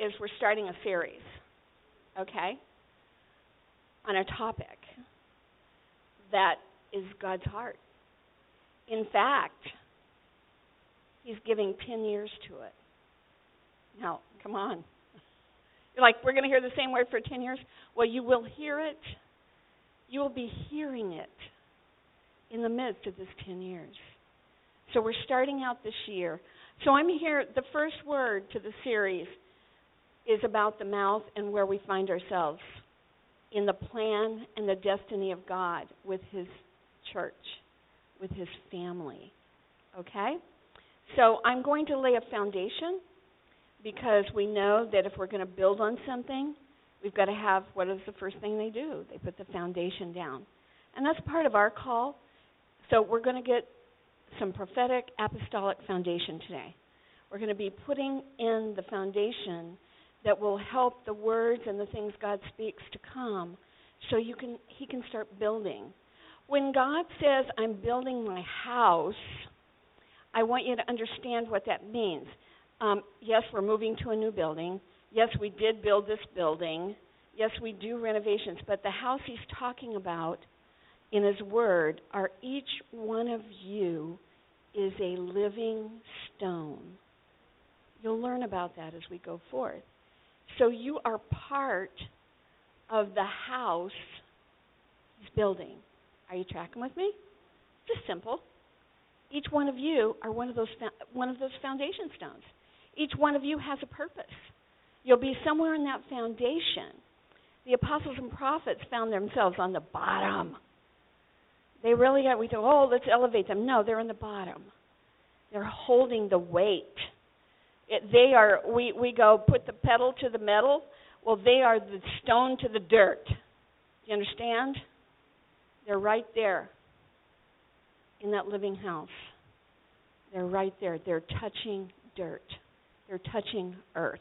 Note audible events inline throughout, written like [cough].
is we're starting a series, okay, on a topic that is God's heart. In fact, He's giving 10 years to it. Now, come on. You're like, we're going to hear the same word for 10 years? Well, you will hear it. You will be hearing it in the midst of this 10 years. So we're starting out this year. So I'm here. The first word to the series is about the mouth and where we find ourselves in the plan and the destiny of God with His church, with His family. Okay? So I'm going to lay a foundation because we know that if we're going to build on something, we've got to have what is the first thing they do? They put the foundation down. And that's part of our call. So we're going to get some prophetic apostolic foundation today. We're going to be putting in the foundation that will help the words and the things God speaks to come so you can he can start building. When God says I'm building my house, I want you to understand what that means. Um, yes, we're moving to a new building. Yes, we did build this building. Yes, we do renovations, but the house he's talking about in his word are each one of you is a living stone. You'll learn about that as we go forth. So you are part of the house he's building. Are you tracking with me? It's just simple. Each one of you are one of those one of those foundation stones. Each one of you has a purpose. You'll be somewhere in that foundation. The apostles and prophets found themselves on the bottom. They really got, we thought, oh, let's elevate them. No, they're in the bottom. They're holding the weight. It, they are, we, we go put the pedal to the metal. Well, they are the stone to the dirt. Do you understand? They're right there in that living house. They're right there. They're touching dirt, they're touching earth.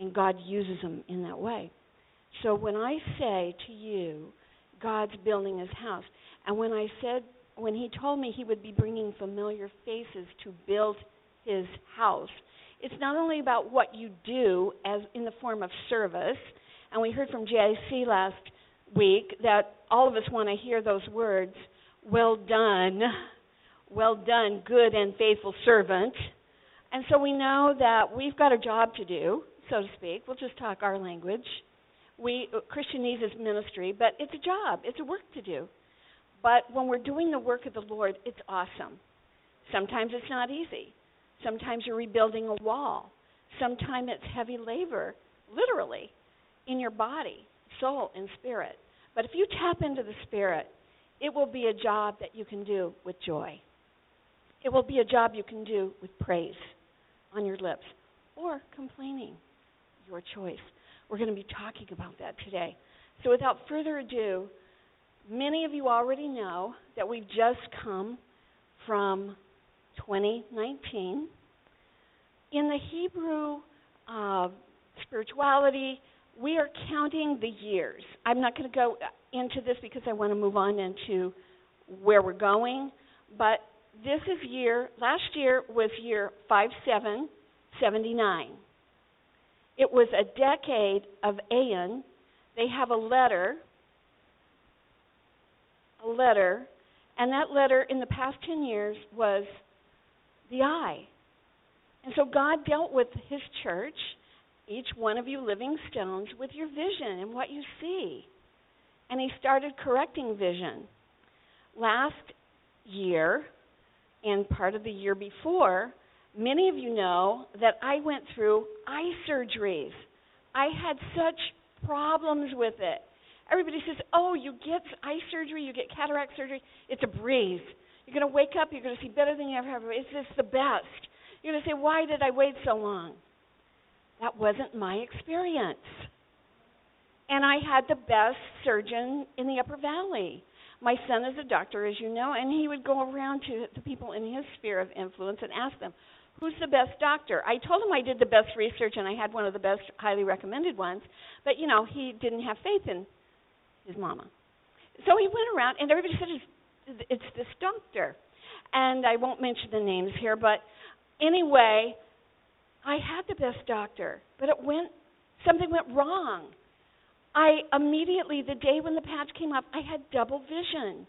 And God uses them in that way. So when I say to you, God's building his house, and when I said, when he told me he would be bringing familiar faces to build his house, it's not only about what you do as in the form of service, and we heard from JIC last week that all of us want to hear those words, well done, well done, good and faithful servant. And so we know that we've got a job to do, so to speak. We'll just talk our language. We uh, Christianese is ministry, but it's a job. It's a work to do. But when we're doing the work of the Lord, it's awesome. Sometimes it's not easy. Sometimes you're rebuilding a wall. Sometimes it's heavy labor, literally, in your body, soul, and spirit. But if you tap into the spirit, it will be a job that you can do with joy. It will be a job you can do with praise on your lips or complaining, your choice. We're going to be talking about that today. So, without further ado, many of you already know that we've just come from 2019. In the Hebrew uh, spirituality, we are counting the years. I'm not going to go into this because I want to move on into where we're going, but this is year, last year was year 5779. It was a decade of Ayin. They have a letter, a letter, and that letter in the past 10 years was the eye. And so God dealt with his church, each one of you living stones, with your vision and what you see. And he started correcting vision. Last year, and part of the year before, many of you know that I went through eye surgeries. I had such problems with it. Everybody says, "Oh, you get eye surgery, you get cataract surgery. It's a breeze. You're going to wake up, you're going to see better than you ever have. Is this the best." You're going to say, "Why did I wait so long?" That wasn't my experience. And I had the best surgeon in the Upper Valley. My son is a doctor, as you know, and he would go around to the people in his sphere of influence and ask them, Who's the best doctor? I told him I did the best research and I had one of the best highly recommended ones, but you know, he didn't have faith in his mama. So he went around and everybody said it's, this doctor. And I won't mention the names here, but anyway, I had the best doctor, but it went something went wrong. I immediately the day when the patch came up, I had double vision.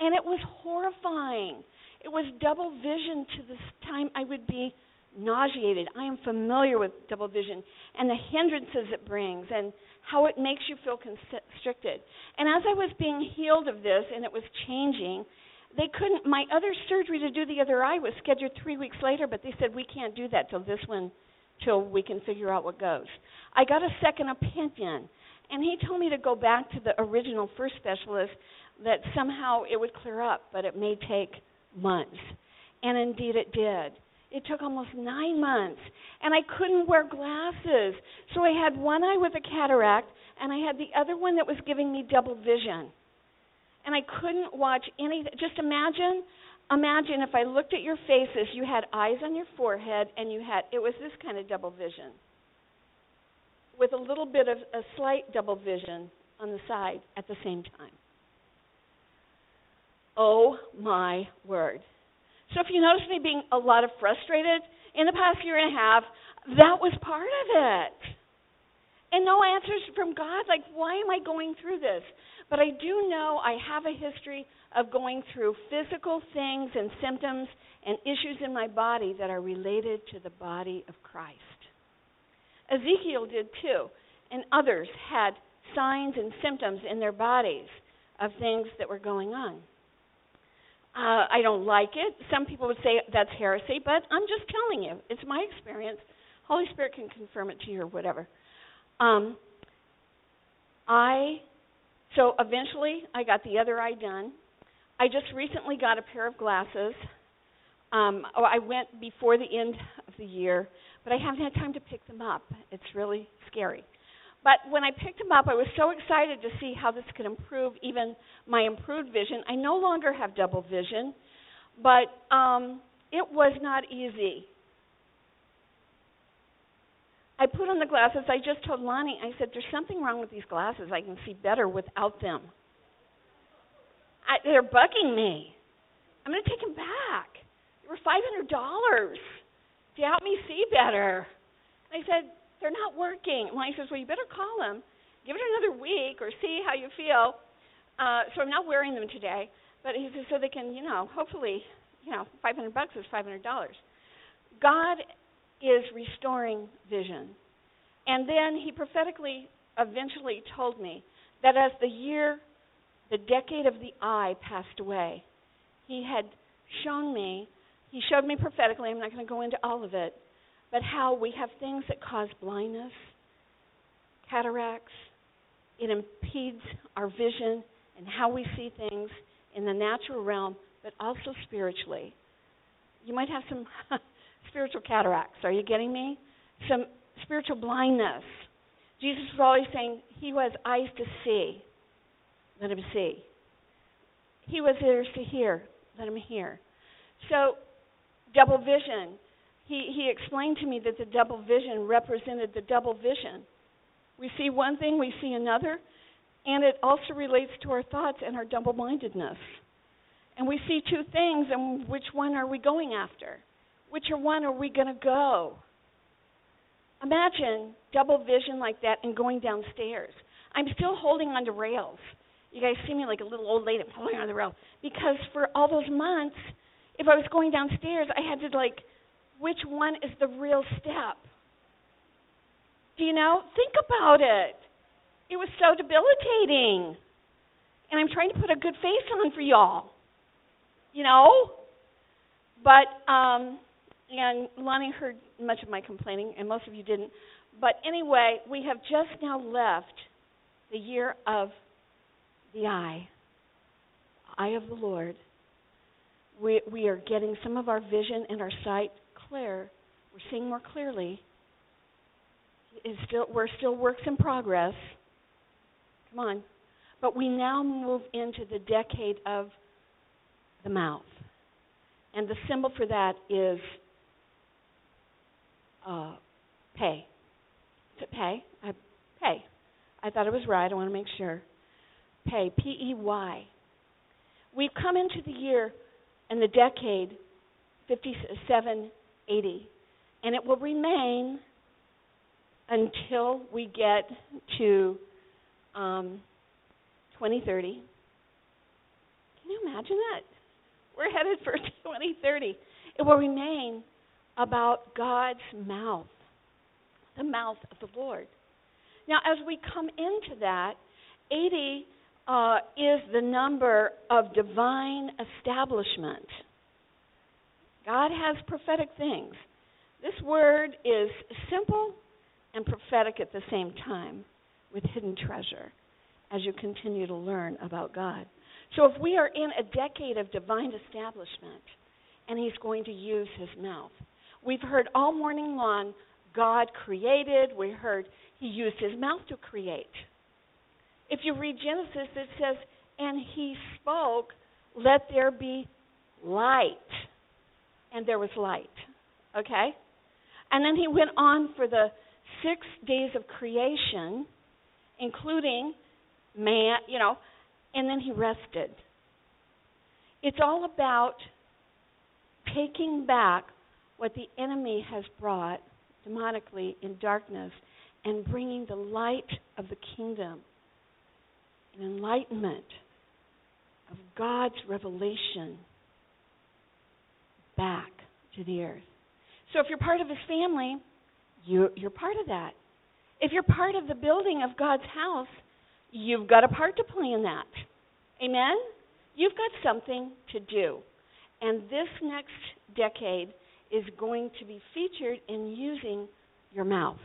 And it was horrifying. It was double vision to this time I would be nauseated. I am familiar with double vision and the hindrances it brings and how it makes you feel constricted. And as I was being healed of this and it was changing, they couldn't my other surgery to do the other eye was scheduled 3 weeks later, but they said we can't do that till this one till we can figure out what goes. I got a second opinion and he told me to go back to the original first specialist that somehow it would clear up, but it may take months. And indeed it did. It took almost nine months, and I couldn't wear glasses. So I had one eye with a cataract, and I had the other one that was giving me double vision. And I couldn't watch any. Just imagine, imagine if I looked at your faces, you had eyes on your forehead, and you had it was this kind of double vision, with a little bit of a slight double vision on the side at the same time. Oh my word. So if you notice me being a lot of frustrated in the past year and a half, that was part of it. And no answers from God, like, why am I going through this? But I do know I have a history of going through physical things and symptoms and issues in my body that are related to the body of Christ. Ezekiel did too, and others had signs and symptoms in their bodies of things that were going on. Uh, I don't like it. Some people would say that's heresy, but I'm just telling you. It's my experience. Holy Spirit can confirm it to you or whatever. Um, I so eventually I got the other eye done. I just recently got a pair of glasses. Um, oh, I went before the end of the year, but I haven't had time to pick them up. It's really scary. But when I picked them up, I was so excited to see how this could improve even my improved vision. I no longer have double vision, but um, it was not easy. I put on the glasses. I just told Lonnie, I said, There's something wrong with these glasses. I can see better without them. I, they're bugging me. I'm going to take them back. They were $500 to help me see better. I said, they're not working. He says, well, you better call them, give it another week, or see how you feel. Uh, so I'm not wearing them today, but he says so they can, you know, hopefully, you know, 500 bucks is 500 dollars. God is restoring vision, and then he prophetically eventually told me that as the year, the decade of the eye passed away, he had shown me, he showed me prophetically. I'm not going to go into all of it but how we have things that cause blindness, cataracts. It impedes our vision and how we see things in the natural realm, but also spiritually. You might have some [laughs] spiritual cataracts. Are you getting me? Some spiritual blindness. Jesus was always saying, He who has eyes to see, let him see. He was ears to hear, let him hear. So, double vision he, he explained to me that the double vision represented the double vision. We see one thing, we see another, and it also relates to our thoughts and our double mindedness. And we see two things, and which one are we going after? Which one are we going to go? Imagine double vision like that and going downstairs. I'm still holding on to rails. You guys see me like a little old lady holding on the rail because for all those months, if I was going downstairs, I had to like which one is the real step. Do you know? Think about it. It was so debilitating. And I'm trying to put a good face on for y'all. You know? But, um, and Lonnie heard much of my complaining, and most of you didn't. But anyway, we have just now left the year of the eye, eye of the Lord. We, we are getting some of our vision and our sight clear. We're seeing more clearly. Still, we're still works in progress. Come on. But we now move into the decade of the mouth. And the symbol for that is uh, pay. Is it pay? I, pay. I thought it was right. I want to make sure. Pay. P E Y. We've come into the year and the decade 57 80. And it will remain until we get to um, 2030. Can you imagine that? We're headed for [laughs] 2030. It will remain about God's mouth, the mouth of the Lord. Now, as we come into that, 80 uh, is the number of divine establishment. God has prophetic things. This word is simple and prophetic at the same time with hidden treasure as you continue to learn about God. So if we are in a decade of divine establishment and he's going to use his mouth. We've heard all morning long God created, we heard he used his mouth to create. If you read Genesis it says and he spoke, let there be light. And there was light. Okay? And then he went on for the 6 days of creation including man, you know, and then he rested. It's all about taking back what the enemy has brought demonically in darkness and bringing the light of the kingdom and enlightenment of God's revelation back to the earth. So if you're part of his family, you, you're part of that. If you're part of the building of God's house, you've got a part to play in that. Amen? You've got something to do. And this next decade is going to be featured in using your mouth.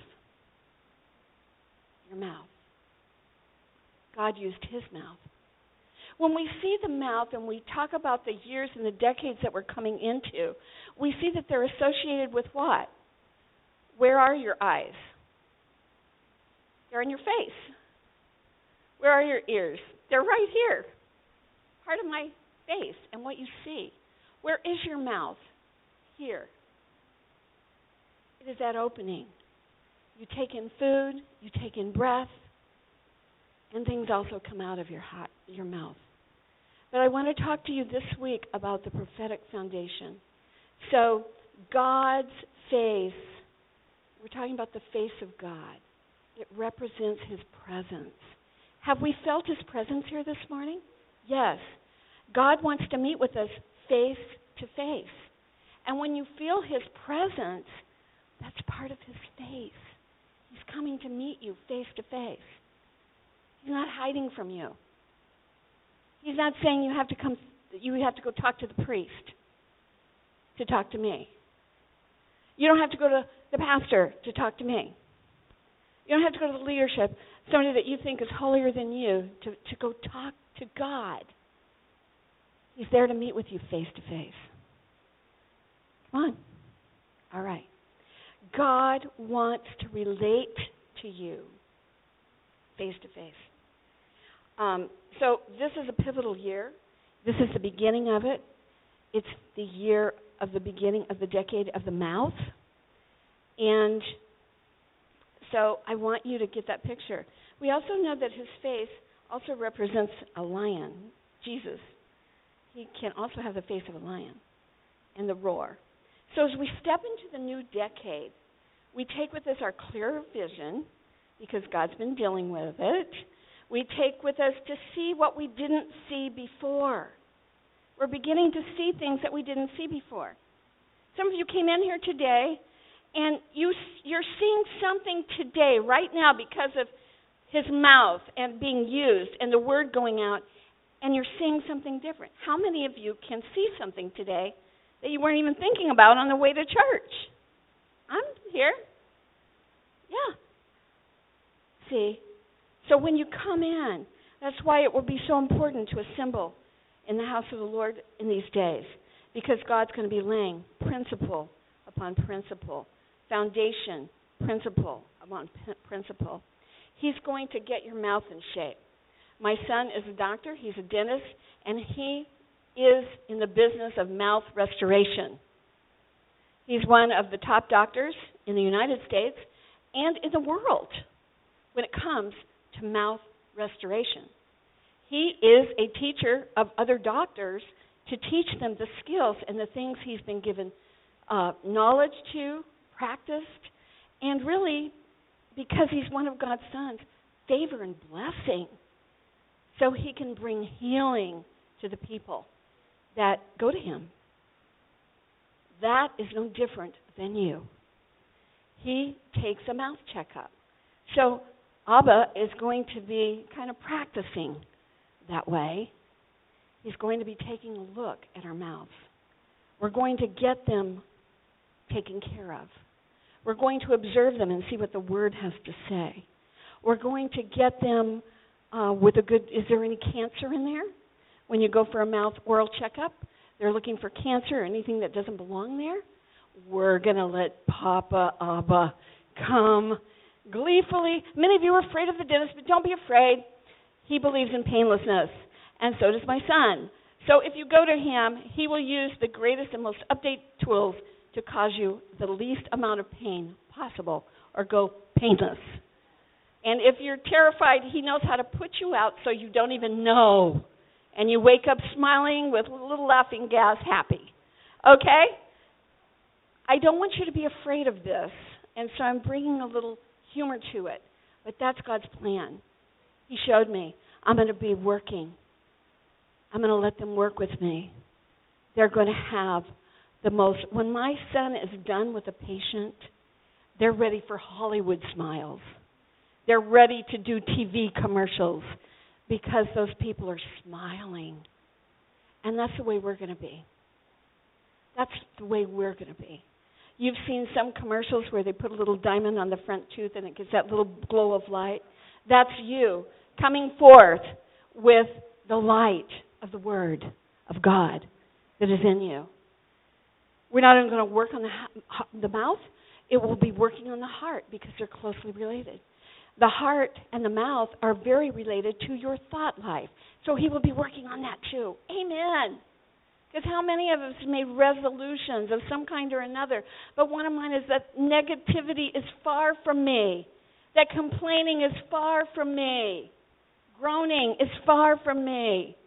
Your mouth. God used his mouth. When we see the mouth and we talk about the years and the decades that we're coming into, we see that they're associated with what? Where are your eyes? They're in your face. Where are your ears? They're right here. Part of my face and what you see. Where is your mouth? Here. It is that opening. You take in food, you take in breath, and things also come out of your hot, your mouth. But I want to talk to you this week about the prophetic foundation. So, God's face, we're talking about the face of God. It represents his presence. Have we felt his presence here this morning? Yes. God wants to meet with us face to face. And when you feel his presence, that's part of his face. He's coming to meet you face to face. He's not hiding from you. He's not saying you have to come you have to go talk to the priest to talk to me. You don't have to go to the pastor to talk to me. You don't have to go to the leadership, somebody that you think is holier than you, to, to go talk to God. He's there to meet with you face to face. Come on. All right. God wants to relate to you face to face. Um, so this is a pivotal year. This is the beginning of it. It's the year of the beginning of the decade of the mouth. And so I want you to get that picture. We also know that his face also represents a lion, Jesus. He can also have the face of a lion and the roar. So as we step into the new decade, we take with us our clear vision because God's been dealing with it. We take with us to see what we didn't see before. We're beginning to see things that we didn't see before. Some of you came in here today and you you're seeing something today right now because of his mouth and being used and the word going out and you're seeing something different. How many of you can see something today that you weren't even thinking about on the way to church? I'm here. Yeah. See? So when you come in, that's why it will be so important to assemble in the house of the Lord in these days because God's going to be laying principle upon principle foundation, principle upon principle. He's going to get your mouth in shape. My son is a doctor, he's a dentist, and he is in the business of mouth restoration. He's one of the top doctors in the United States and in the world when it comes to mouth restoration. He is a teacher of other doctors to teach them the skills and the things he's been given uh, knowledge to, practiced, and really, because he's one of God's sons, favor and blessing. So he can bring healing to the people that go to him. That is no different than you. He takes a mouth checkup. So Abba is going to be kind of practicing that way. He's going to be taking a look at our mouths. We're going to get them taken care of. We're going to observe them and see what the Word has to say. We're going to get them uh, with a good. Is there any cancer in there? When you go for a mouth oral checkup, they're looking for cancer or anything that doesn't belong there. We're going to let Papa Abba come gleefully. Many of you are afraid of the dentist, but don't be afraid. He believes in painlessness, and so does my son. So if you go to him, he will use the greatest and most update tools to cause you the least amount of pain possible or go painless. And if you're terrified, he knows how to put you out so you don't even know. And you wake up smiling with a little laughing gas, happy. Okay? I don't want you to be afraid of this. And so I'm bringing a little humor to it. But that's God's plan. He showed me. I'm going to be working. I'm going to let them work with me. They're going to have the most. When my son is done with a patient, they're ready for Hollywood smiles. They're ready to do TV commercials because those people are smiling. And that's the way we're going to be. That's the way we're going to be. You've seen some commercials where they put a little diamond on the front tooth and it gives that little glow of light. That's you coming forth with the light of the Word of God that is in you. We're not only going to work on the, the mouth, it will be working on the heart because they're closely related. The heart and the mouth are very related to your thought life. So he will be working on that too. Amen. Because how many of us made resolutions of some kind or another? But one of mine is that negativity is far from me, that complaining is far from me, groaning is far from me.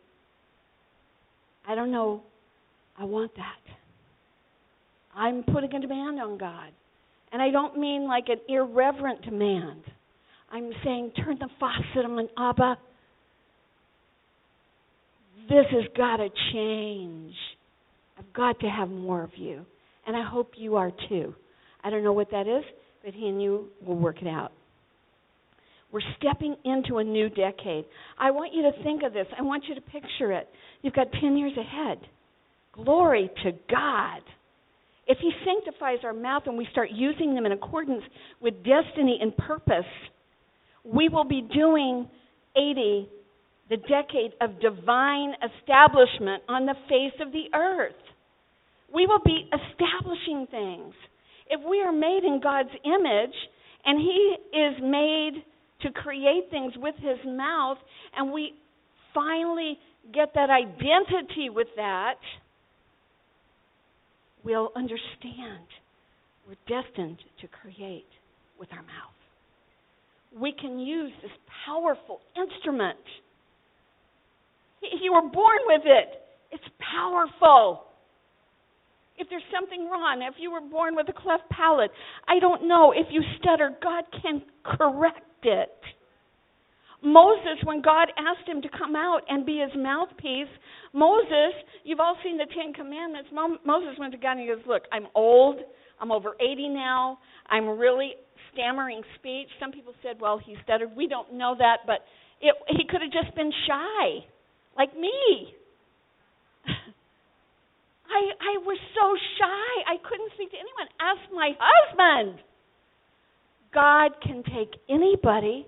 I don't know. I want that. I'm putting a demand on God. And I don't mean like an irreverent demand. I'm saying, turn the faucet on, Abba. This has got to change. I've got to have more of you. And I hope you are too. I don't know what that is, but He and you will work it out. We're stepping into a new decade. I want you to think of this. I want you to picture it. You've got 10 years ahead. Glory to God. If He sanctifies our mouth and we start using them in accordance with destiny and purpose, we will be doing 80, the decade of divine establishment on the face of the earth. We will be establishing things. If we are made in God's image and He is made to create things with His mouth, and we finally get that identity with that, we'll understand we're destined to create with our mouth. We can use this powerful instrument. You were born with it. It's powerful. If there's something wrong, if you were born with a cleft palate, I don't know. If you stutter, God can correct it. Moses, when God asked him to come out and be his mouthpiece, Moses, you've all seen the Ten Commandments. Mo- Moses went to God and he goes, Look, I'm old. I'm over 80 now. I'm really stammering speech. Some people said, Well, he stuttered. We don't know that, but it, he could have just been shy, like me. [laughs] I, I was so shy. I couldn't speak to anyone. Ask my husband. God can take anybody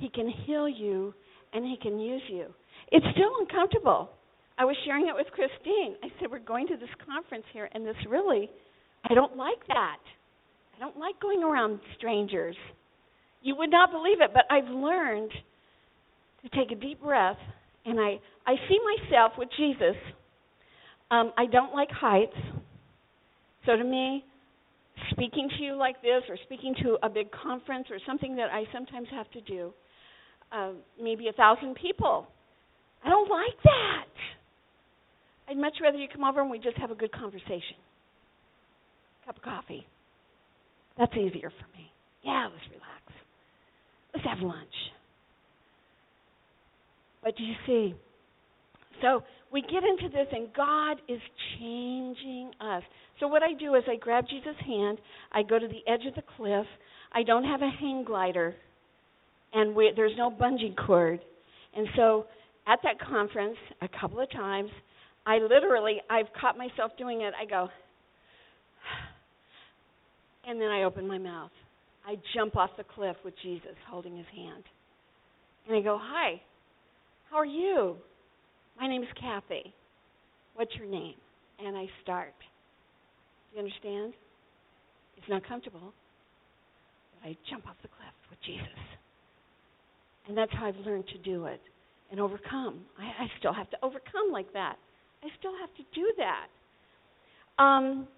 he can heal you and He can use you. It's still uncomfortable. I was sharing it with Christine. I said, We're going to this conference here, and this really, I don't like that. I don't like going around strangers. You would not believe it, but I've learned to take a deep breath, and I, I see myself with Jesus. Um, I don't like heights. So to me, speaking to you like this or speaking to a big conference or something that I sometimes have to do, uh, maybe a thousand people. I don't like that. I'd much rather you come over and we just have a good conversation. Cup of coffee. That's easier for me. Yeah, let's relax. Let's have lunch. But you see, so we get into this, and God is changing us. So what I do is I grab Jesus' hand, I go to the edge of the cliff. I don't have a hang glider, and we, there's no bungee cord. And so at that conference, a couple of times, I literally, I've caught myself doing it. I go, [sighs] and then I open my mouth. I jump off the cliff with Jesus holding his hand. And I go, Hi, how are you? My name is Kathy. What's your name? And I start. Do you understand? It's not comfortable. But I jump off the cliff with Jesus. And that's how I've learned to do it and overcome. I, I still have to overcome like that. I still have to do that. Um,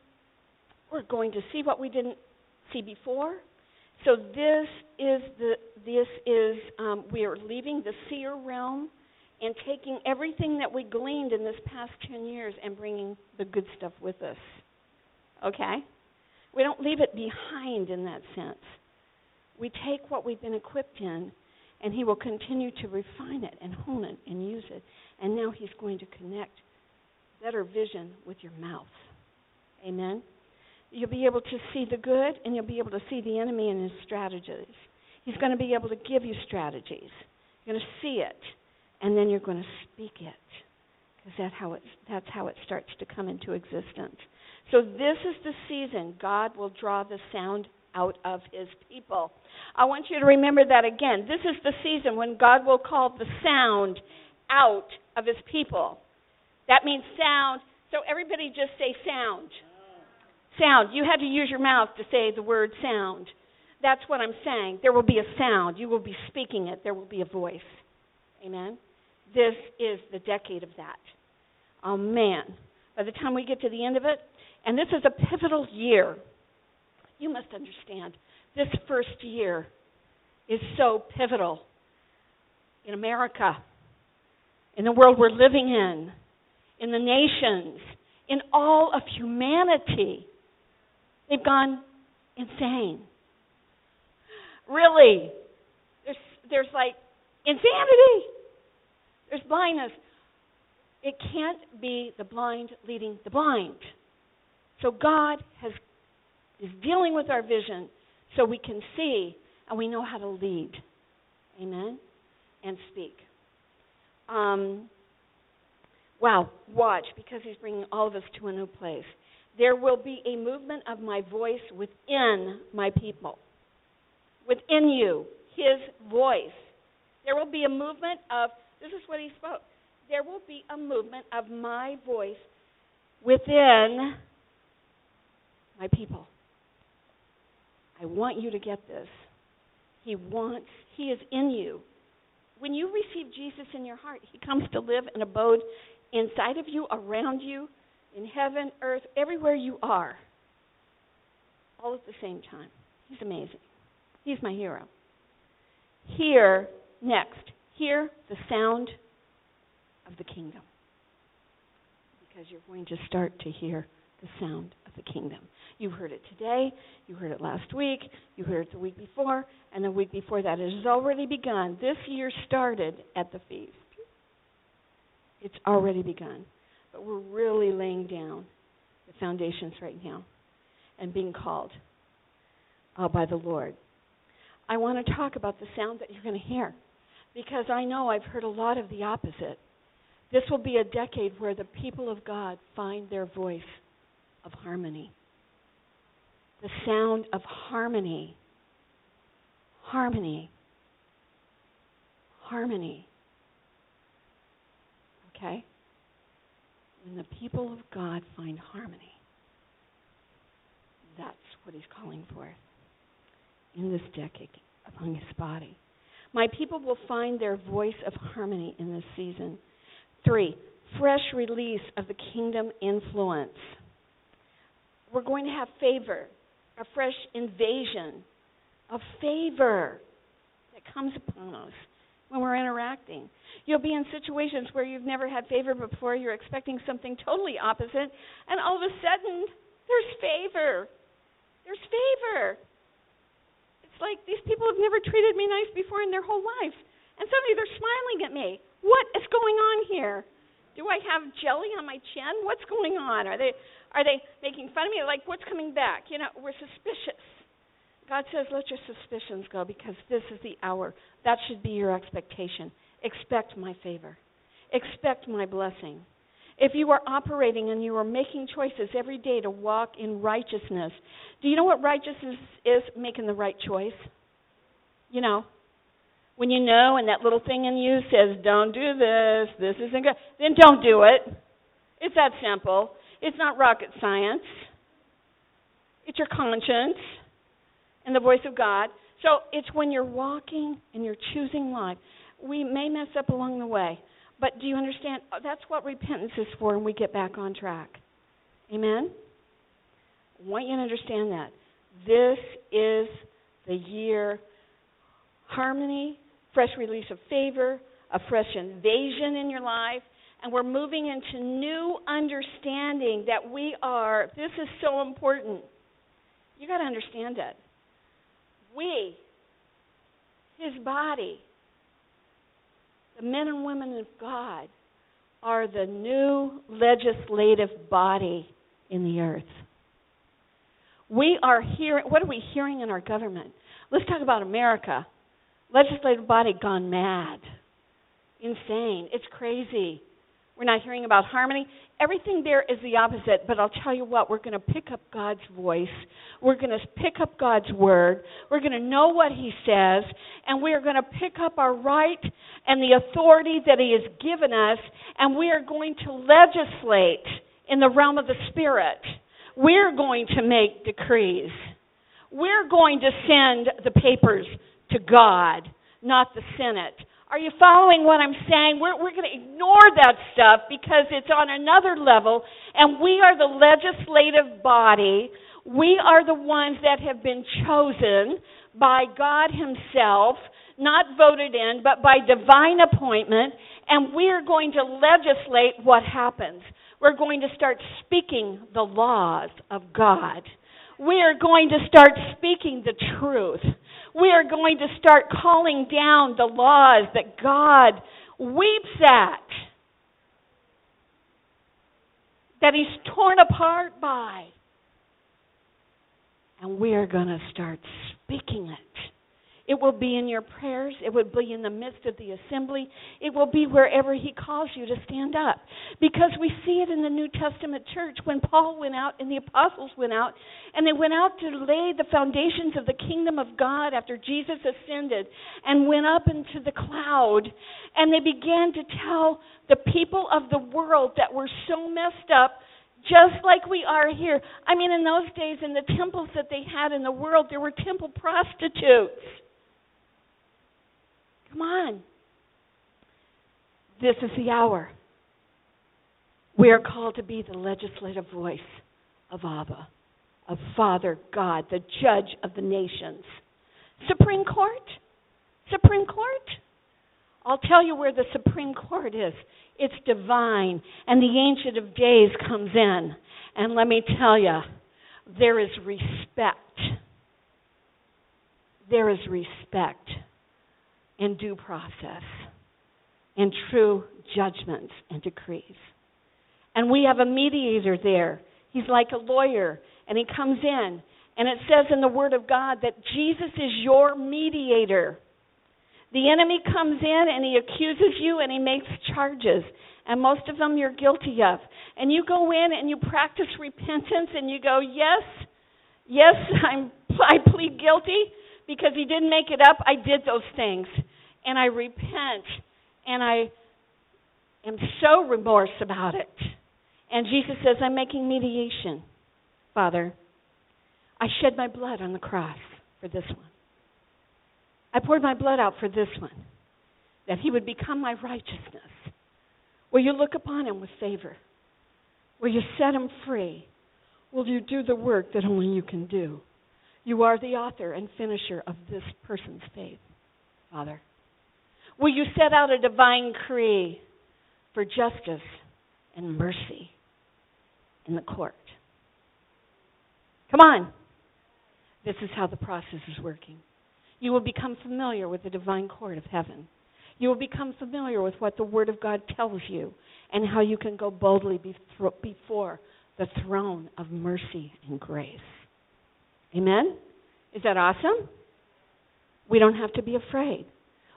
we're going to see what we didn't see before. So this is the this is um, we are leaving the seer realm and taking everything that we gleaned in this past ten years and bringing the good stuff with us. Okay, we don't leave it behind in that sense. We take what we've been equipped in, and He will continue to refine it and hone it and use it. And now He's going to connect better vision with your mouth. Amen. You'll be able to see the good and you'll be able to see the enemy and his strategies. He's going to be able to give you strategies. You're going to see it and then you're going to speak it because that's how it that's how it starts to come into existence. So this is the season God will draw the sound out of his people. I want you to remember that again. This is the season when God will call the sound out of his people. That means sound. So everybody just say sound. Sound. You had to use your mouth to say the word sound. That's what I'm saying. There will be a sound. You will be speaking it. There will be a voice. Amen. This is the decade of that. Oh man. By the time we get to the end of it, and this is a pivotal year. You must understand. This first year is so pivotal in America, in the world we're living in, in the nations, in all of humanity. They've gone insane. Really. There's there's like insanity. There's blindness. It can't be the blind leading the blind. So God has is dealing with our vision so we can see and we know how to lead. Amen? And speak. Um, wow, watch, because He's bringing all of us to a new place. There will be a movement of my voice within my people. Within you, His voice. There will be a movement of, this is what He spoke. There will be a movement of my voice within my people. I want you to get this. He wants, He is in you. When you receive Jesus in your heart, He comes to live and abode inside of you, around you, in heaven, earth, everywhere you are, all at the same time. He's amazing. He's my hero. Here, next, hear the sound of the kingdom. Because you're going to start to hear the sound of the kingdom. You heard it today, you heard it last week, you heard it the week before, and the week before that. It has already begun. This year started at the feast. It's already begun. But we're really laying down the foundations right now and being called uh, by the Lord. I want to talk about the sound that you're going to hear because I know I've heard a lot of the opposite. This will be a decade where the people of God find their voice of harmony. The sound of harmony. Harmony. Harmony. Okay? When the people of God find harmony, that's what he's calling for in this decade among his body. My people will find their voice of harmony in this season. Three, fresh release of the kingdom influence. We're going to have favor, a fresh invasion of favor that comes upon us when we're interacting. You'll be in situations where you've never had favor before, you're expecting something totally opposite, and all of a sudden, there's favor. There's favor. Like these people have never treated me nice before in their whole lives. And suddenly they're smiling at me. What is going on here? Do I have jelly on my chin? What's going on? Are they are they making fun of me? Like what's coming back? You know, we're suspicious. God says, "Let your suspicions go because this is the hour." That should be your expectation. Expect my favor. Expect my blessing. If you are operating and you are making choices every day to walk in righteousness, do you know what righteousness is? Making the right choice. You know, when you know and that little thing in you says, don't do this, this isn't good, then don't do it. It's that simple. It's not rocket science. It's your conscience and the voice of God. So it's when you're walking and you're choosing life. We may mess up along the way, but do you understand? That's what repentance is for, and we get back on track. Amen? I want you to understand that. This is the year harmony, fresh release of favor, a fresh invasion in your life, and we're moving into new understanding that we are. This is so important. You got to understand it. We, His body, the men and women of God, are the new legislative body in the earth. We are hearing, what are we hearing in our government? Let's talk about America legislative body gone mad. Insane. It's crazy. We're not hearing about harmony. Everything there is the opposite, but I'll tell you what, we're going to pick up God's voice. We're going to pick up God's word. We're going to know what He says, and we are going to pick up our right and the authority that He has given us, and we are going to legislate in the realm of the Spirit. We're going to make decrees. We're going to send the papers to God, not the Senate. Are you following what I'm saying? We're, we're going to ignore that stuff because it's on another level, and we are the legislative body. We are the ones that have been chosen by God Himself, not voted in, but by divine appointment, and we are going to legislate what happens. We're going to start speaking the laws of God. We are going to start speaking the truth we are going to start calling down the laws that God weeps at, that He's torn apart by. And we are going to start speaking it. It will be in your prayers. It will be in the midst of the assembly. It will be wherever He calls you to stand up. Because we see it in the New Testament church when Paul went out and the apostles went out, and they went out to lay the foundations of the kingdom of God after Jesus ascended and went up into the cloud. And they began to tell the people of the world that were so messed up just like we are here. I mean, in those days, in the temples that they had in the world, there were temple prostitutes. Come on. This is the hour. We are called to be the legislative voice of Abba, of Father God, the judge of the nations. Supreme Court? Supreme Court? I'll tell you where the Supreme Court is. It's divine. And the Ancient of Days comes in. And let me tell you, there is respect. There is respect and due process and true judgments and decrees. And we have a mediator there. He's like a lawyer, and he comes in, and it says in the Word of God that Jesus is your mediator. The enemy comes in and he accuses you and he makes charges, and most of them you're guilty of. And you go in and you practice repentance and you go, Yes, yes, [laughs] I'm, I plead guilty because he didn't make it up. I did those things and I repent and I am so remorse about it. And Jesus says, I'm making mediation, Father. I shed my blood on the cross for this one. I poured my blood out for this one, that he would become my righteousness. Will you look upon him with favor? Will you set him free? Will you do the work that only you can do? You are the author and finisher of this person's faith, Father. Will you set out a divine decree for justice and mercy in the court? Come on. This is how the process is working. You will become familiar with the divine court of heaven. You will become familiar with what the Word of God tells you and how you can go boldly before the throne of mercy and grace. Amen? Is that awesome? We don't have to be afraid.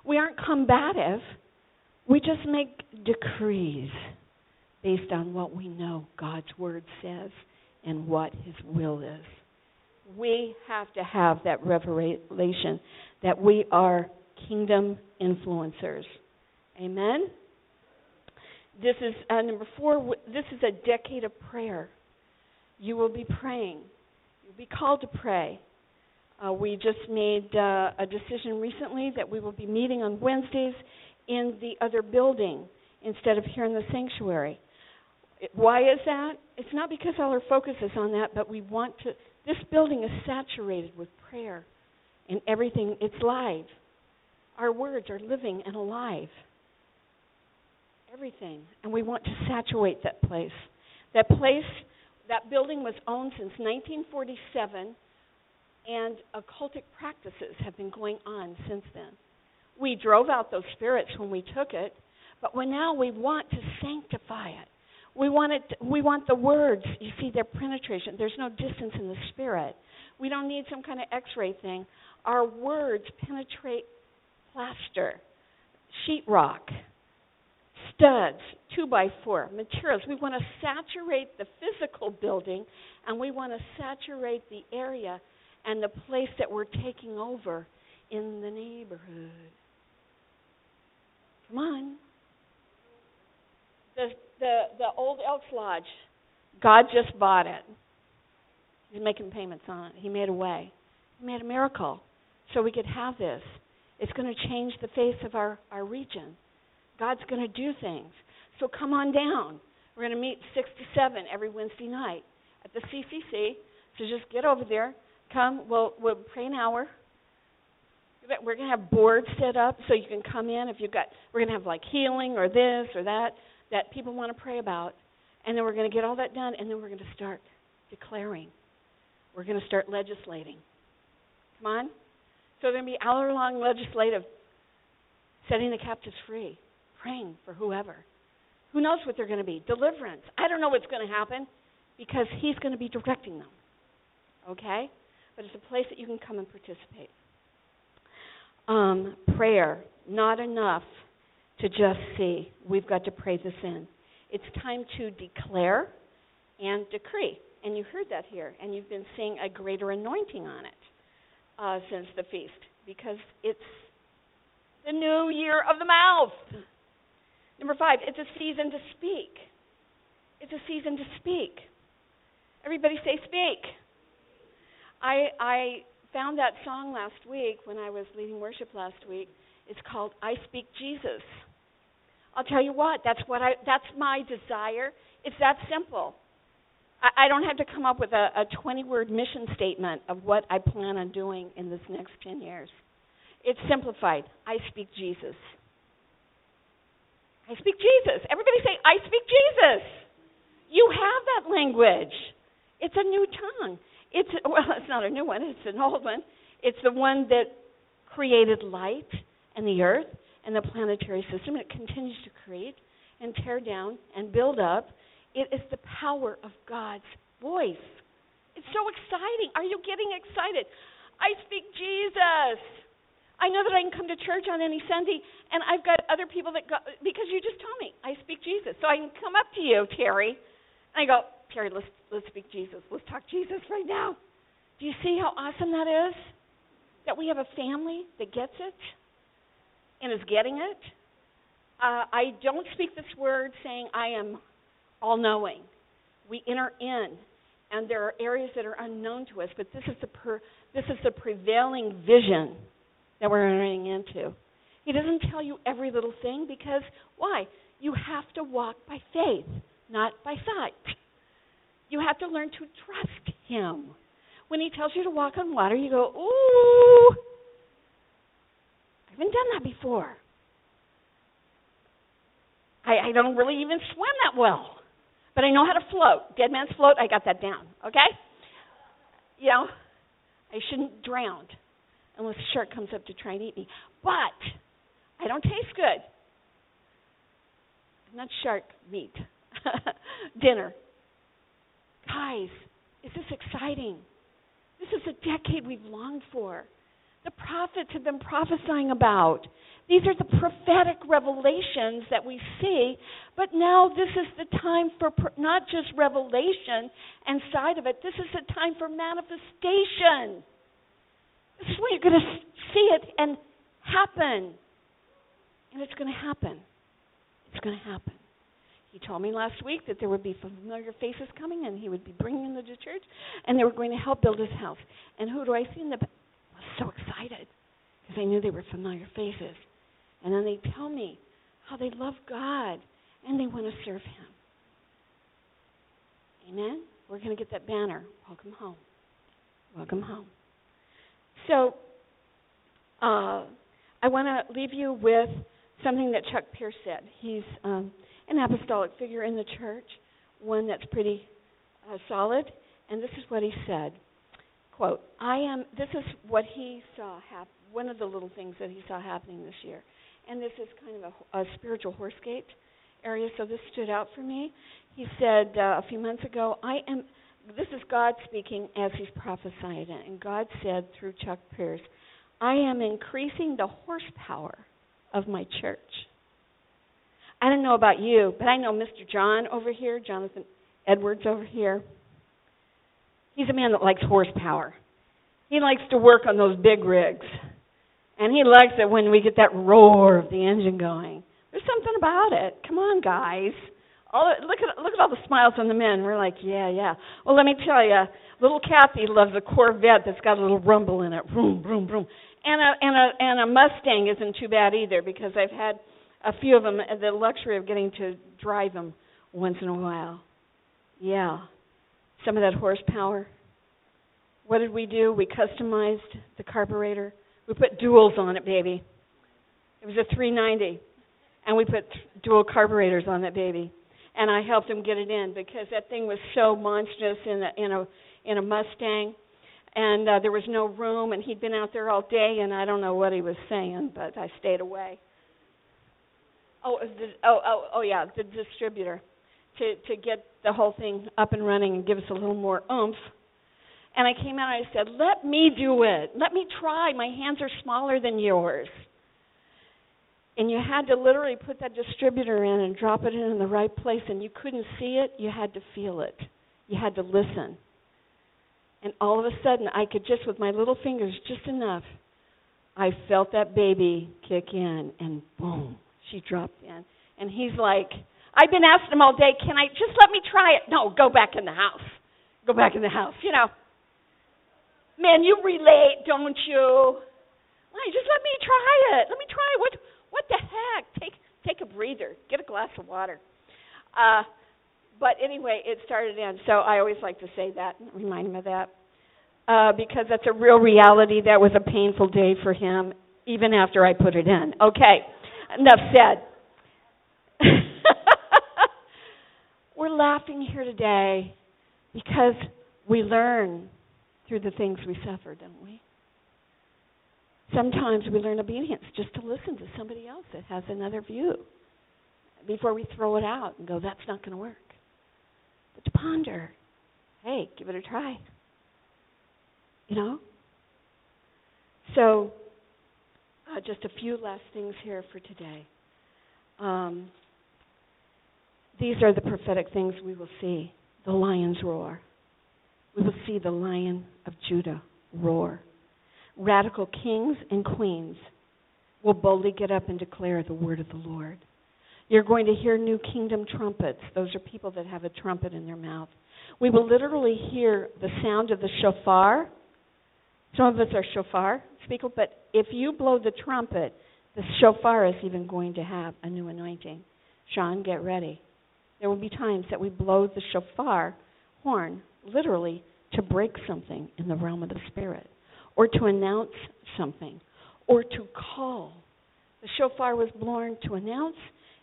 We aren't combative. We just make decrees based on what we know God's Word says and what His will is. We have to have that revelation that we are kingdom influencers. Amen? This is uh, number four. This is a decade of prayer. You will be praying. You'll be called to pray. Uh, we just made uh, a decision recently that we will be meeting on Wednesdays in the other building instead of here in the sanctuary. Why is that? It's not because all our focus is on that, but we want to. This building is saturated with prayer and everything. It's live. Our words are living and alive. Everything. And we want to saturate that place. That place, that building was owned since 1947, and occultic practices have been going on since then. We drove out those spirits when we took it, but when now we want to sanctify it. We want it. We want the words. You see, their penetration. There's no distance in the spirit. We don't need some kind of X-ray thing. Our words penetrate plaster, sheetrock, studs, two by four materials. We want to saturate the physical building, and we want to saturate the area and the place that we're taking over in the neighborhood. Come on. The the the old Elks Lodge, God just bought it. He's making payments on it. He made a way. He made a miracle so we could have this. It's going to change the face of our, our region. God's going to do things. So come on down. We're going to meet 6 to 7 every Wednesday night at the CCC. So just get over there. Come. We'll, we'll pray an hour. We're to have boards set up so you can come in if you've got, we're to have like healing or this or that that people want to pray about. And then we're to get all that done, and then we're to start declaring. We're to start legislating. Come on. So there's to be hour long legislative setting the captives free, praying for whoever. Who knows what they're to be? Deliverance. I don't know what's to happen because he's to be directing them. Okay? But it's a place that you can come and participate. Um, prayer, not enough to just see. We've got to pray this in. It's time to declare and decree. And you heard that here. And you've been seeing a greater anointing on it uh, since the feast because it's the new year of the mouth. Number five, it's a season to speak. It's a season to speak. Everybody say speak. I I found that song last week when I was leading worship last week. It's called I Speak Jesus. I'll tell you what, that's what I that's my desire. It's that simple. I, I don't have to come up with a, a 20 word mission statement of what I plan on doing in this next 10 years. It's simplified. I speak Jesus. I speak Jesus. Everybody say, I speak Jesus. You have that language. It's a new tongue. It's [laughs] well, it's not a new one, it's an old one. It's the one that created light and the earth and the planetary system. It continues to create and tear down and build up. It is the power of God's voice. It's so exciting. Are you getting excited? I speak Jesus. I know that I can come to church on any Sunday, and I've got other people that go because you just told me I speak Jesus. So I can come up to you, Terry, and I go, Terry, let's let's speak Jesus. Let's talk Jesus right now. Do you see how awesome that is? That we have a family that gets it and is getting it. Uh, I don't speak this word saying I am all knowing. We enter in, and there are areas that are unknown to us, but this is the per, this is the prevailing vision that we're entering into. He doesn't tell you every little thing because why? You have to walk by faith, not by sight. You have to learn to trust him. When he tells you to walk on water, you go, "Ooh, I haven't done that before. I, I don't really even swim that well, but I know how to float. Dead man's float, I got that down. Okay? You know, I shouldn't drown. unless a shark comes up to try and eat me. But I don't taste good. Not shark meat. [laughs] Dinner. Guys, is this exciting? This is a decade we've longed for. The prophets have been prophesying about. These are the prophetic revelations that we see, but now this is the time for not just revelation and side of it, this is the time for manifestation. This is when you're going to see it and happen. And it's going to happen. It's going to happen. He told me last week that there would be familiar faces coming and he would be bringing them to church and they were going to help build his house. And who do I see in the I was so excited because I knew they were familiar faces. And then they tell me how they love God and they want to serve him. Amen. We're going to get that banner. Welcome home. Welcome home. So, uh, I want to leave you with something that Chuck Pierce said. He's um, an apostolic figure in the church, one that's pretty uh, solid, and this is what he said. Quote, I am, this is what he saw happen, one of the little things that he saw happening this year. And this is kind of a, a spiritual horse gate area, so this stood out for me. He said uh, a few months ago, I am, this is God speaking as he's prophesied it, and God said through Chuck Pierce, I am increasing the horsepower of my church. I don't know about you, but I know Mr. John over here, Jonathan Edwards over here. He's a man that likes horsepower. He likes to work on those big rigs. And he likes it when we get that roar of the engine going. There's something about it. Come on, guys. All look at look at all the smiles on the men. We're like, yeah, yeah. Well, let me tell you, little Kathy loves a Corvette that's got a little rumble in it. Vroom, vroom, vroom. And a and a and a Mustang isn't too bad either because I've had a few of them the luxury of getting to drive them once in a while. Yeah, some of that horsepower. What did we do? We customized the carburetor. We put duals on it, baby. It was a 390, and we put dual carburetors on that baby. And I helped him get it in because that thing was so monstrous in a in a in a Mustang, and uh, there was no room. And he'd been out there all day, and I don't know what he was saying, but I stayed away. Oh, the, oh, oh, oh, yeah, the distributor to to get the whole thing up and running and give us a little more oomph. And I came out and I said, "Let me do it. Let me try. My hands are smaller than yours." And you had to literally put that distributor in and drop it in in the right place, and you couldn't see it. You had to feel it. You had to listen. And all of a sudden, I could just, with my little fingers, just enough, I felt that baby kick in, and boom, she dropped in. And he's like, I've been asking him all day, can I just let me try it? No, go back in the house. Go back in the house. You know, man, you relate, don't you? Why, just let me try it. Let me try it. What, what the heck? Take, take a breather. Get a glass of water. Uh, but anyway, it started in. So I always like to say that, and remind him of that, uh, because that's a real reality. That was a painful day for him, even after I put it in. Okay enough said. [laughs] We're laughing here today because we learn through the things we suffer, don't we? Sometimes we learn obedience just to listen to somebody else that has another view before we throw it out and go, that's not going to work. But to ponder, hey, give it a try. You know? So, uh, just a few last things here for today. Um, these are the prophetic things we will see the lion's roar. We will see the lion of Judah roar. Radical kings and queens will boldly get up and declare the word of the Lord. You're going to hear new kingdom trumpets. Those are people that have a trumpet in their mouth. We will literally hear the sound of the shofar. Some of us are shofar speaker, but if you blow the trumpet, the shofar is even going to have a new anointing. Sean, get ready. There will be times that we blow the shofar horn, literally, to break something in the realm of the spirit, or to announce something, or to call. The shofar was blown to announce.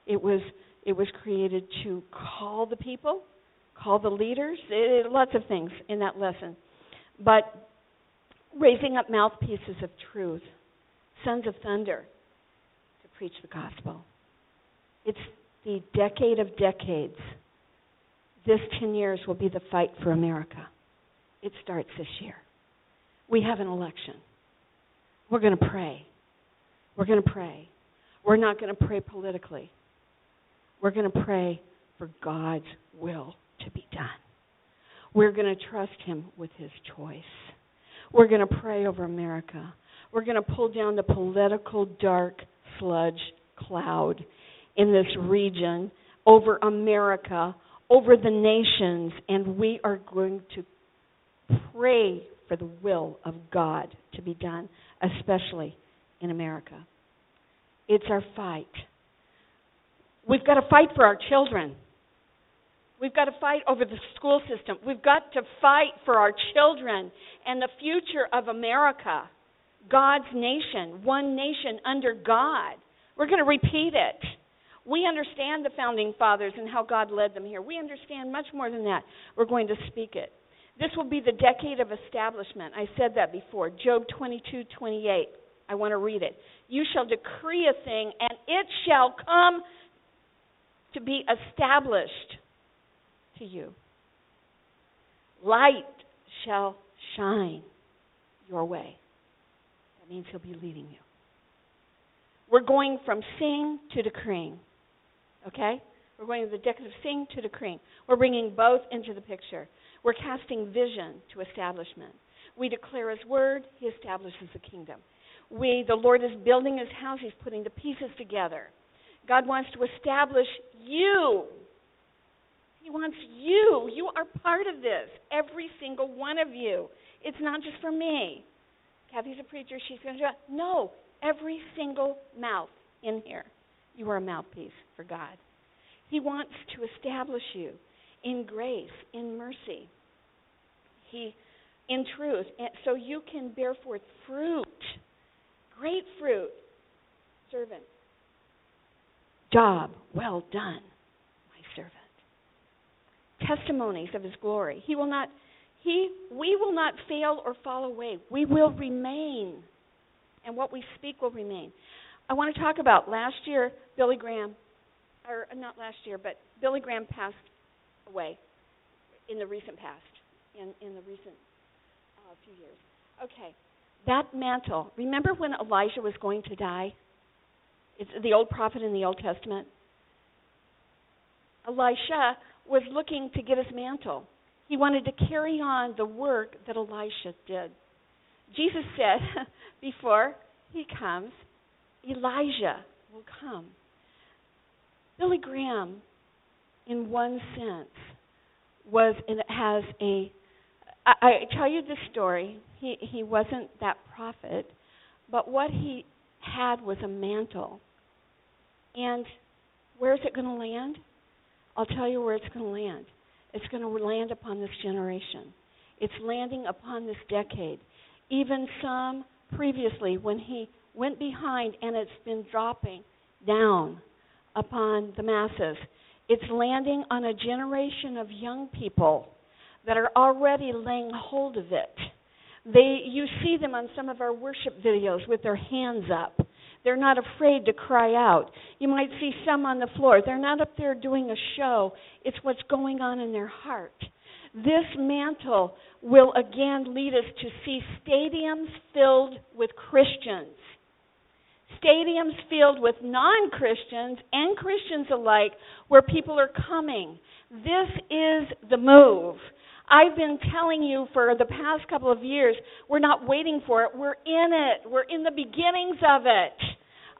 It was it was created to call the people, call the leaders. It, lots of things in that lesson, but raising up mouthpieces of truth, sons of thunder, to preach the gospel. It's the decade of decades. This 10 years will be the fight for America. It starts this year. We have an election. We're going to pray. We're going to pray. We're not going to pray politically. We're going to pray for God's will to be done. We're going to trust Him with His choice. We're going to pray over America. We're going to pull down the political dark sludge cloud in this region over America, over the nations, and we are going to pray for the will of God to be done, especially in America. It's our fight. We've got to fight for our children. We've got to fight over the school system. We've got to fight for our children and the future of America, God's nation, one nation under God. We're going to repeat it. We understand the founding fathers and how God led them here. We understand much more than that. We're going to speak it. This will be the decade of establishment. I said that before. Job 22, 28. I want to read it. You shall decree a thing, and it shall come to be established to you. Light shall shine your way. That means he'll be leading you. We're going from seeing to decreeing. Okay? We're going to the of seeing to decreeing. We're bringing both into the picture. We're casting vision to establishment. We declare his word, he establishes the kingdom. We, the Lord is building his house, he's putting the pieces together. God wants to establish you he wants you. You are part of this. Every single one of you. It's not just for me. Kathy's a preacher. She's going to do it. No. Every single mouth in here. You are a mouthpiece for God. He wants to establish you in grace, in mercy. He in truth, so you can bear forth fruit. Great fruit. Servant. Job well done testimonies of his glory. He will not he we will not fail or fall away. We will remain. And what we speak will remain. I want to talk about last year Billy Graham or not last year, but Billy Graham passed away in the recent past, in in the recent uh, few years. Okay, that mantle. Remember when Elijah was going to die? It's the old prophet in the Old Testament. Elisha was looking to get his mantle. He wanted to carry on the work that Elisha did. Jesus said, [laughs] before he comes, Elijah will come. Billy Graham, in one sense, was and has a. I, I tell you this story. He he wasn't that prophet, but what he had was a mantle. And where's it going to land? I'll tell you where it's going to land. It's going to land upon this generation. It's landing upon this decade. Even some previously, when he went behind and it's been dropping down upon the masses, it's landing on a generation of young people that are already laying hold of it. They, you see them on some of our worship videos with their hands up. They're not afraid to cry out. You might see some on the floor. They're not up there doing a show, it's what's going on in their heart. This mantle will again lead us to see stadiums filled with Christians. Stadiums filled with non Christians and Christians alike, where people are coming. This is the move. I've been telling you for the past couple of years, we're not waiting for it. We're in it. We're in the beginnings of it.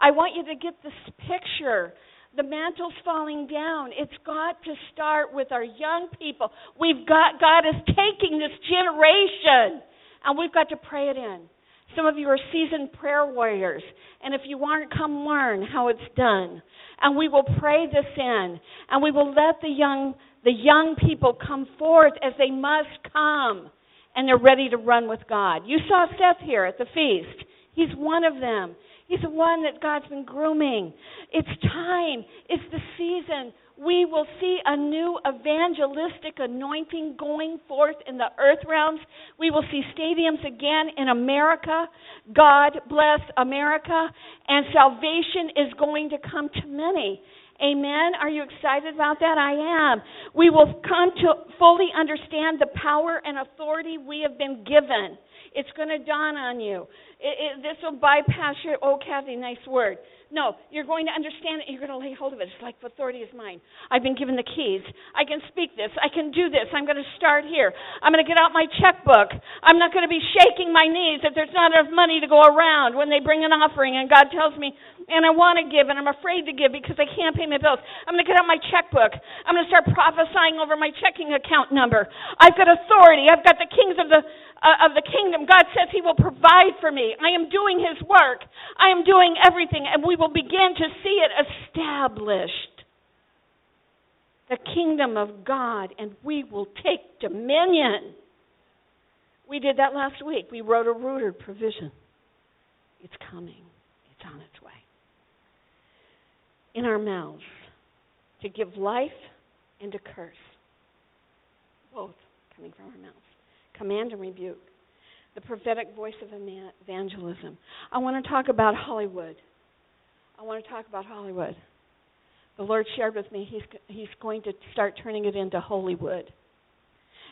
I want you to get this picture. The mantle's falling down. It's got to start with our young people. We've got God is taking this generation and we've got to pray it in. Some of you are seasoned prayer warriors, and if you aren't, come learn how it's done. And we will pray this in, and we will let the young the young people come forth as they must come, and they're ready to run with God. You saw Seth here at the feast. He's one of them. He's the one that God's been grooming. It's time. It's the season. we will see a new evangelistic anointing going forth in the earth realms. We will see stadiums again in America. God bless America. And salvation is going to come to many. Amen. Are you excited about that? I am. We will come to fully understand the power and authority we have been given. It's going to dawn on you. It, it, this will bypass your, oh, Kathy, nice word. No, you're going to understand it. You're going to lay hold of it. It's like authority is mine. I've been given the keys. I can speak this. I can do this. I'm going to start here. I'm going to get out my checkbook. I'm not going to be shaking my knees if there's not enough money to go around when they bring an offering and God tells me, and I want to give and I'm afraid to give because I can't pay my bills. I'm going to get out my checkbook. I'm going to start prophesying over my checking account number. I've got authority. I've got the kings of the Uh, of the kingdom. God says He will provide for me. I am doing His work. I am doing everything, and we will begin to see it established. The kingdom of God, and we will take dominion. We did that last week. We wrote a rooted provision. It's coming, it's on its way. In our mouths to give life and to curse. Both coming from our mouths command and rebuke, the prophetic voice of evangelism. I want to talk about Hollywood. I want to talk about Hollywood. The Lord shared with me he's he's going to start turning it into Hollywood.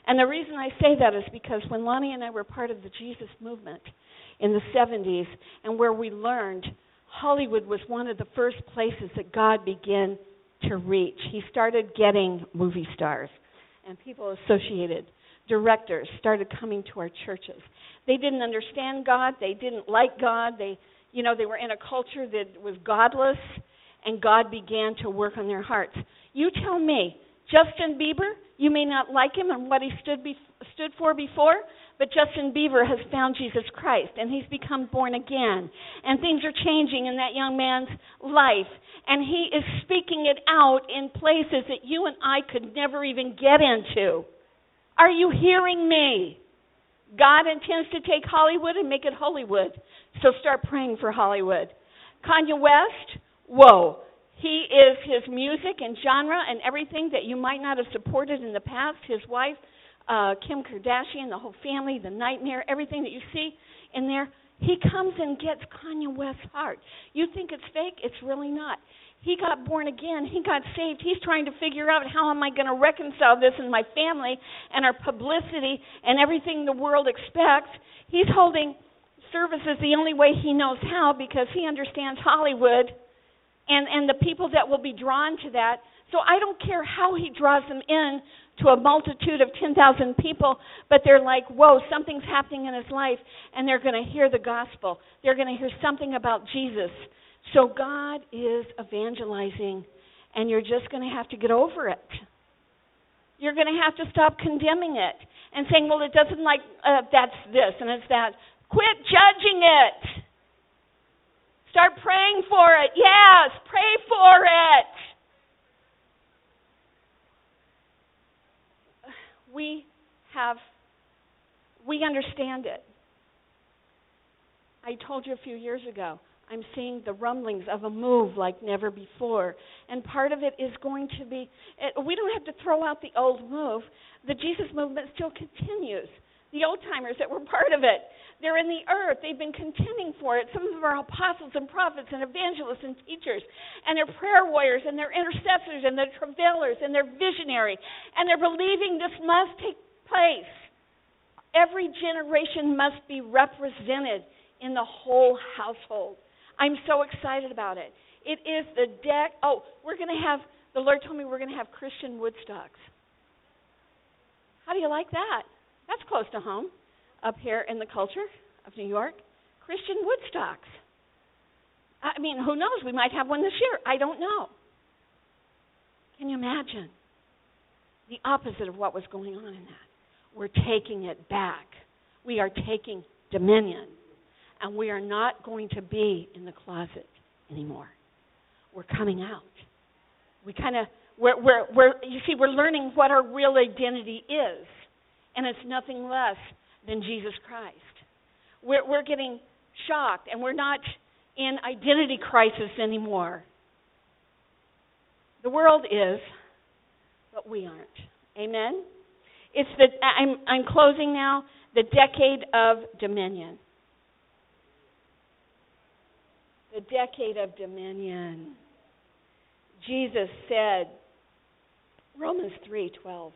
And the reason I say that is because when Lonnie and I were part of the Jesus movement in the 70s and where we learned Hollywood was one of the first places that God began to reach. He started getting movie stars and people associated directors started coming to our churches. They didn't understand God, they didn't like God, they you know, they were in a culture that was godless and God began to work on their hearts. You tell me, Justin Bieber, you may not like him and what he stood be, stood for before, but Justin Bieber has found Jesus Christ and he's become born again. And things are changing in that young man's life. And he is speaking it out in places that you and I could never even get into. Are you hearing me? God intends to take Hollywood and make it Hollywood. So start praying for Hollywood. Kanye West, whoa. He is his music and genre and everything that you might not have supported in the past. His wife, uh, Kim Kardashian, the whole family, the nightmare, everything that you see in there. He comes and gets Kanye West's heart. You think it's fake? It's really not. He got born again. He got saved. He's trying to figure out how am I going to reconcile this in my family and our publicity and everything the world expects. He's holding services the only way he knows how because he understands Hollywood and and the people that will be drawn to that. So I don't care how he draws them in to a multitude of 10,000 people, but they're like, "Whoa, something's happening in his life," and they're going to hear the gospel. They're going to hear something about Jesus so God is evangelizing, and you're just going to have to get over it. You're going to have to stop condemning it and saying, well, it doesn't like, uh, that's this and it's that. Quit judging it. Start praying for it. Yes, pray for it. We have, we understand it. I told you a few years ago I'm seeing the rumblings of a move like never before. And part of it is going to be, eh, we don't have to throw out the old move. The Jesus movement still continues. The old timers that were part of it, they're in the earth. They've been contending for it. Some of them are apostles and prophets and evangelists and teachers. And they're prayer warriors and they're intercessors and they're travailers and they're visionary. And they're believing this must take place. Every generation must be represented in the whole household. I'm so excited about it. It is the deck. Oh, we're going to have, the Lord told me we're going to have Christian Woodstocks. How do you like that? That's close to home up here in the culture of New York. Christian Woodstocks. I mean, who knows? We might have one this year. I don't know. Can you imagine? The opposite of what was going on in that. We're taking it back. We are taking dominion and we are not going to be in the closet anymore. We're coming out. We kind of we're, we're, we're you see we're learning what our real identity is, and it's nothing less than Jesus Christ. We're, we're getting shocked, and we're not in identity crisis anymore. The world is, but we aren't. Amen. It's the I'm I'm closing now. The decade of dominion. The decade of dominion. Jesus said, Romans three twelve.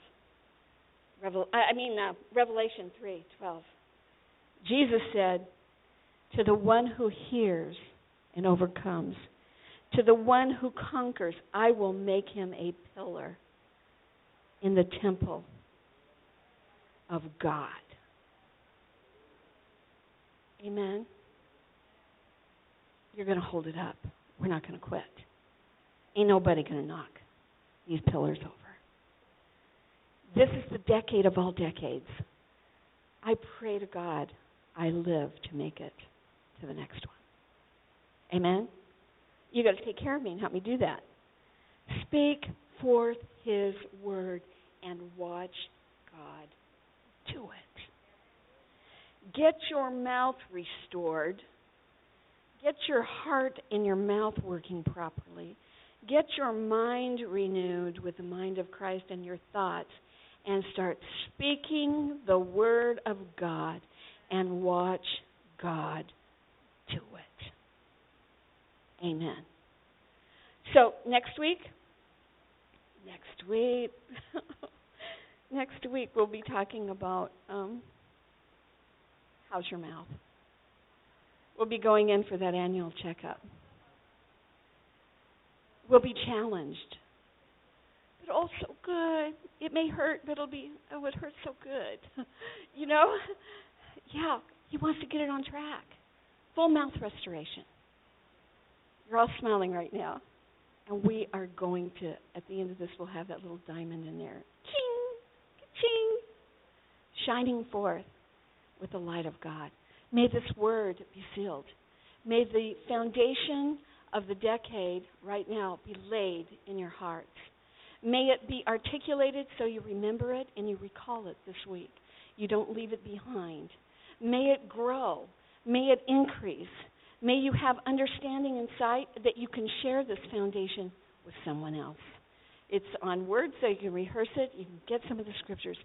Revel, I mean uh, Revelation three twelve. Jesus said, "To the one who hears and overcomes, to the one who conquers, I will make him a pillar in the temple of God." Amen. You're going to hold it up. We're not going to quit. Ain't nobody going to knock these pillars over. This is the decade of all decades. I pray to God I live to make it to the next one. Amen? You got to take care of me and help me do that. Speak forth his word and watch God do it. Get your mouth restored. Get your heart and your mouth working properly. Get your mind renewed with the mind of Christ and your thoughts and start speaking the word of God and watch God do it. Amen. So, next week, next week, [laughs] next week we'll be talking about um, how's your mouth. We'll be going in for that annual checkup We'll be challenged. But oh, so good. It may hurt, but it'll be, oh, it hurts so good. [laughs] you know? Yeah, he wants to get it on track. Full mouth restoration. You're all smiling right now. And we are going to, at the end of this, we'll have that little diamond in there. Ching! Ching! Shining forth with the light of God. May this word be sealed. May the foundation of the decade right now be laid in your heart. May it be articulated so you remember it and you recall it this week. You don't leave it behind. May it grow. May it increase. May you have understanding and sight that you can share this foundation with someone else. It's on words so you can rehearse it, you can get some of the scriptures,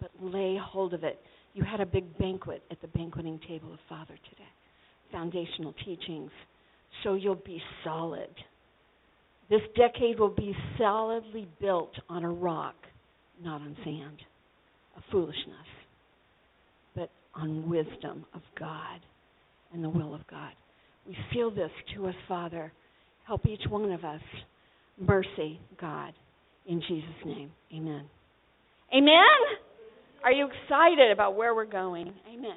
but lay hold of it. You had a big banquet at the banqueting table of Father today. Foundational teachings so you'll be solid. This decade will be solidly built on a rock, not on sand, of foolishness, but on wisdom of God and the will of God. We feel this to us, Father. Help each one of us. Mercy, God. In Jesus' name, amen. Amen? Are you excited about where we're going? Amen.